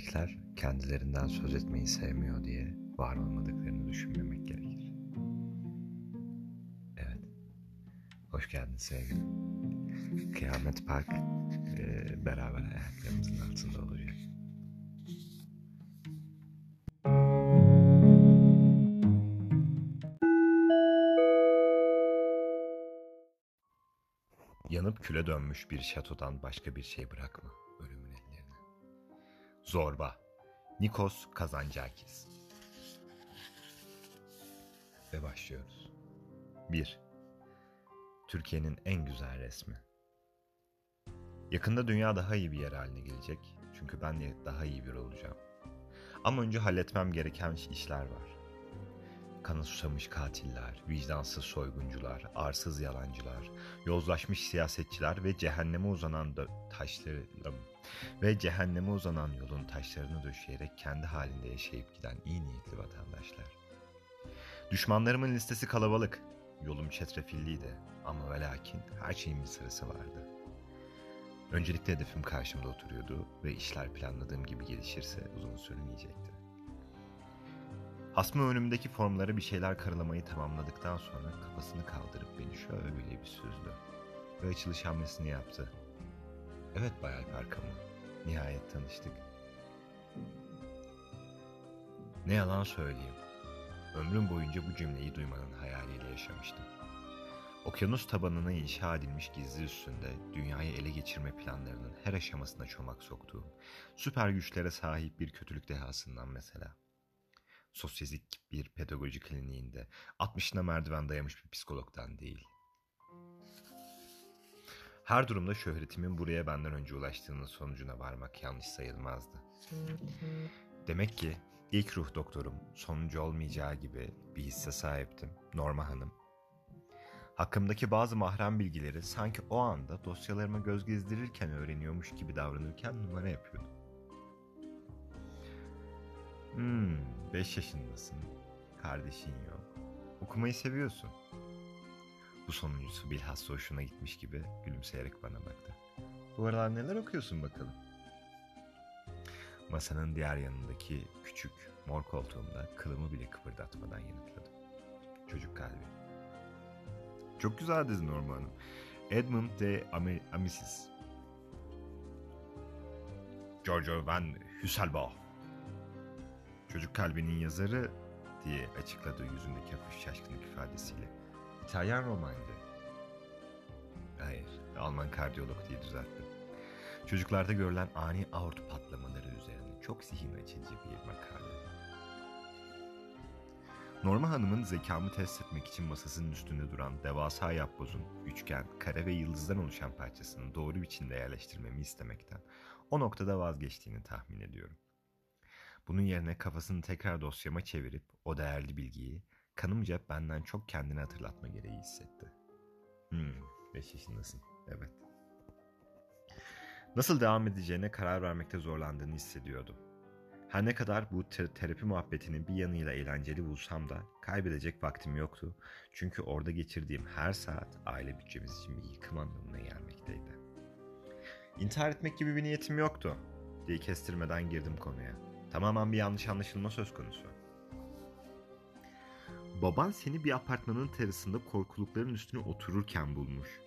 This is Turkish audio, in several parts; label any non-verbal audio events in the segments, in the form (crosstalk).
Melekler kendilerinden söz etmeyi sevmiyor diye var olmadıklarını düşünmemek gerekir. Evet. Hoş geldin sevgilim. Kıyamet Park e, beraber ayaklarımızın altında olacak. Yanıp küle dönmüş bir şatodan başka bir şey bırakma. Zorba Nikos Kazancakis Ve başlıyoruz. 1. Türkiye'nin en güzel resmi. Yakında dünya daha iyi bir yer haline gelecek. Çünkü ben de daha iyi bir olacağım. Ama önce halletmem gereken işler var. Kanı susamış katiller, vicdansız soyguncular, arsız yalancılar, yozlaşmış siyasetçiler ve cehenneme uzanan taşları ve cehenneme uzanan yolun taşlarını döşeyerek kendi halinde yaşayıp giden iyi niyetli vatandaşlar. Düşmanlarımın listesi kalabalık. Yolum çetrefilliydi ama ve lakin her şeyin bir sırası vardı. Öncelikle hedefim karşımda oturuyordu ve işler planladığım gibi gelişirse uzun sürmeyecekti. Hasmı önümdeki formlara bir şeyler karalamayı tamamladıktan sonra kafasını kaldırıp beni şöyle bir süzdü. Ve açılış hamlesini yaptı. Evet Bay Alper nihayet tanıştık. Ne yalan söyleyeyim. Ömrüm boyunca bu cümleyi duymanın hayaliyle yaşamıştım. Okyanus tabanına inşa edilmiş gizli üstünde dünyayı ele geçirme planlarının her aşamasına çomak soktuğum, süper güçlere sahip bir kötülük dehasından mesela sosyezik bir pedagoji kliniğinde 60'ına merdiven dayamış bir psikologdan değil. Her durumda şöhretimin buraya benden önce ulaştığının sonucuna varmak yanlış sayılmazdı. Demek ki ilk ruh doktorum sonuncu olmayacağı gibi bir hisse sahiptim. Norma Hanım. Hakkımdaki bazı mahrem bilgileri sanki o anda dosyalarıma göz gezdirirken öğreniyormuş gibi davranırken numara yapıyordum. Hmm, beş yaşındasın. Kardeşin yok. Okumayı seviyorsun. Bu sonuncusu bilhassa hoşuna gitmiş gibi gülümseyerek bana baktı. Bu aralar neler okuyorsun bakalım? Masanın diğer yanındaki küçük mor koltuğumda kılımı bile kıpırdatmadan yanıtladım. Çocuk kalbi. Çok güzel dizin Norma Hanım. Edmund de Amisis. Giorgio Van Hüsselbach. Çocuk kalbinin yazarı diye açıkladı yüzündeki hafif şaşkınlık ifadesiyle. İtalyan romancı. Hayır, Alman kardiyolog diye düzeltti. Çocuklarda görülen ani aort patlamaları üzerine çok zihin açıcı bir makale. Norma Hanım'ın zekamı test etmek için masasının üstünde duran devasa yapbozun üçgen, kare ve yıldızdan oluşan parçasını doğru biçimde yerleştirmemi istemekten o noktada vazgeçtiğini tahmin ediyorum. Bunun yerine kafasını tekrar dosyama çevirip o değerli bilgiyi kanımca benden çok kendini hatırlatma gereği hissetti. Hmm, 5 yaşındasın. Evet. Nasıl devam edeceğine karar vermekte zorlandığını hissediyordum. Her ne kadar bu ter- terapi muhabbetini bir yanıyla eğlenceli bulsam da kaybedecek vaktim yoktu. Çünkü orada geçirdiğim her saat aile bütçemiz için bir yıkım anlamına gelmekteydi. İntihar etmek gibi bir niyetim yoktu diye kestirmeden girdim konuya. Tamamen bir yanlış anlaşılma söz konusu. Baban seni bir apartmanın terasında korkulukların üstüne otururken bulmuş.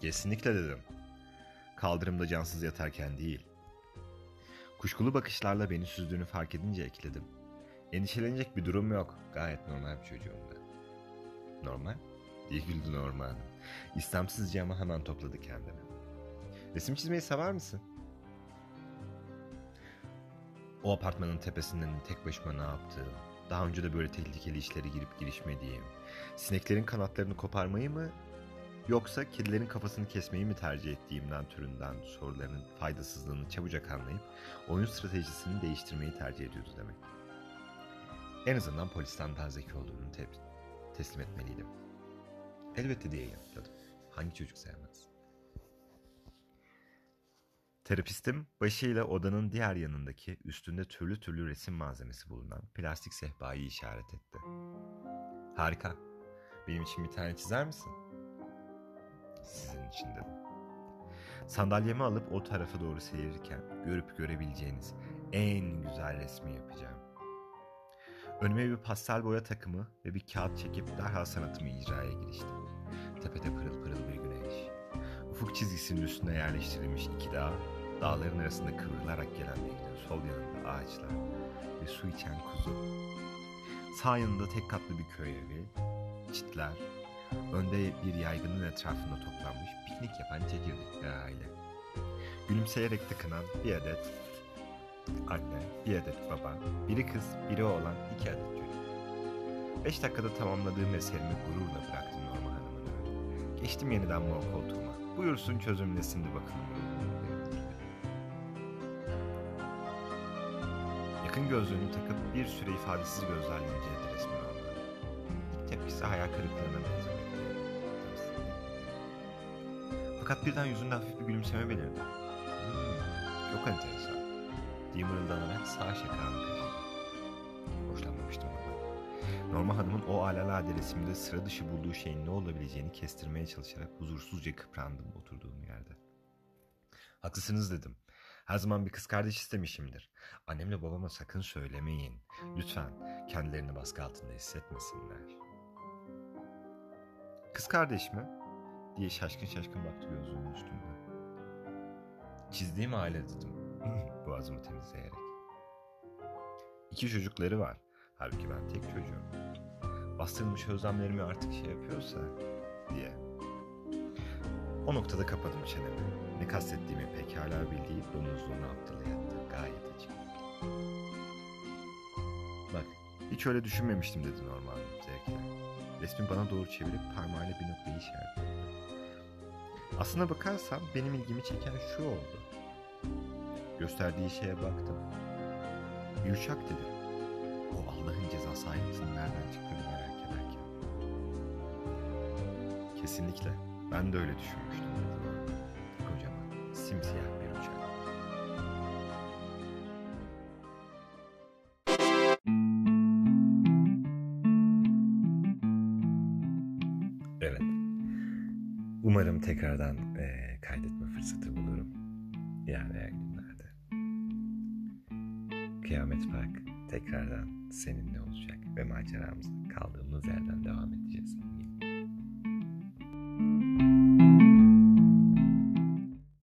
Kesinlikle dedim. Kaldırımda cansız yatarken değil. Kuşkulu bakışlarla beni süzdüğünü fark edince ekledim. Endişelenecek bir durum yok. Gayet normal bir çocuğum ben. Normal? diye güldü Norman. İstemsizce ama hemen topladı kendini. Resim çizmeyi sever misin? O apartmanın tepesinden tek başıma ne yaptığım, daha önce de böyle tehlikeli işlere girip girişmediğim, sineklerin kanatlarını koparmayı mı yoksa kedilerin kafasını kesmeyi mi tercih ettiğimden türünden sorularının faydasızlığını çabucak anlayıp oyun stratejisini değiştirmeyi tercih ediyordu demek. En azından polisten daha zeki olduğunu te- teslim etmeliydim. Elbette diye yanıtladım. Hangi çocuk sevmez? Terapistim başıyla odanın diğer yanındaki üstünde türlü türlü resim malzemesi bulunan plastik sehpayı işaret etti. Harika. Benim için bir tane çizer misin? Sizin için dedim. Sandalyemi alıp o tarafa doğru seyirken görüp görebileceğiniz en güzel resmi yapacağım. Önüme bir pastel boya takımı ve bir kağıt çekip derhal sanatımı icraya giriştim. Tepede pırıl pırıl bir güneş. Ufuk çizgisinin üstüne yerleştirilmiş iki dağ, dağların arasında kıvrılarak gelen nehrin sol yanında ağaçlar ve su içen kuzu. Sağ yanında tek katlı bir köy evi, çitler, önde bir yaygının etrafında toplanmış piknik yapan çekirdek bir aile. Gülümseyerek tıkınan bir adet anne, bir adet baba, biri kız, biri oğlan, iki adet çocuk. Beş dakikada tamamladığım eserimi gururla bıraktım Norma Hanım'ın. Geçtim yeniden mor koltuğuma. Buyursun çözümlesin de bakalım. Yakın gözlüğünü takıp bir süre ifadesiz gözlerle inceledi resmi Norma İlk tepkisi hayal kırıklığına benzemekti. Fakat birden yüzünde hafif bir gülümseme belirdi. Hmm, çok enteresan diye mırıldanarak sağ şakağını kaşıdı. Hoşlanmamıştım ama. Norma Hanım'ın o alalade resimde sıra dışı bulduğu şeyin ne olabileceğini kestirmeye çalışarak huzursuzca kıprandım oturduğum yerde. Haklısınız dedim. Her zaman bir kız kardeş istemişimdir. Annemle babama sakın söylemeyin. Lütfen kendilerini baskı altında hissetmesinler. Kız kardeş mi? diye şaşkın şaşkın baktı gözlüğümün üstünde. Çizdiğim aile dedim. (laughs) Boğazımı temizleyerek. İki çocukları var. Halbuki ben tek çocuğum. Bastırılmış özlemlerimi artık şey yapıyorsa diye. O noktada kapadım çenemi. Ne kastettiğimi pekala bildiği domuzluğuna aptalı yattı. Gayet açık. Bak hiç öyle düşünmemiştim dedi normal zevkle. Resmi bana doğru çevirip parmağıyla bir noktayı işaretledi. Aslına bakarsan benim ilgimi çeken şu oldu. Gösterdiği şeye baktım. Bir uçak dedim. O Allah'ın cezası ayrıntısını nereden çıktığını merak ederken. Kesinlikle. Ben de öyle düşünmüştüm. dedi. Simsiyah bir uçak. Evet. Umarım tekrardan eee, kaydetme fırsatı bulurum. Yani günlerde. Kıyamet Park tekrardan seninle olacak ve maceramıza kaldığımız yerden devam edeceğiz.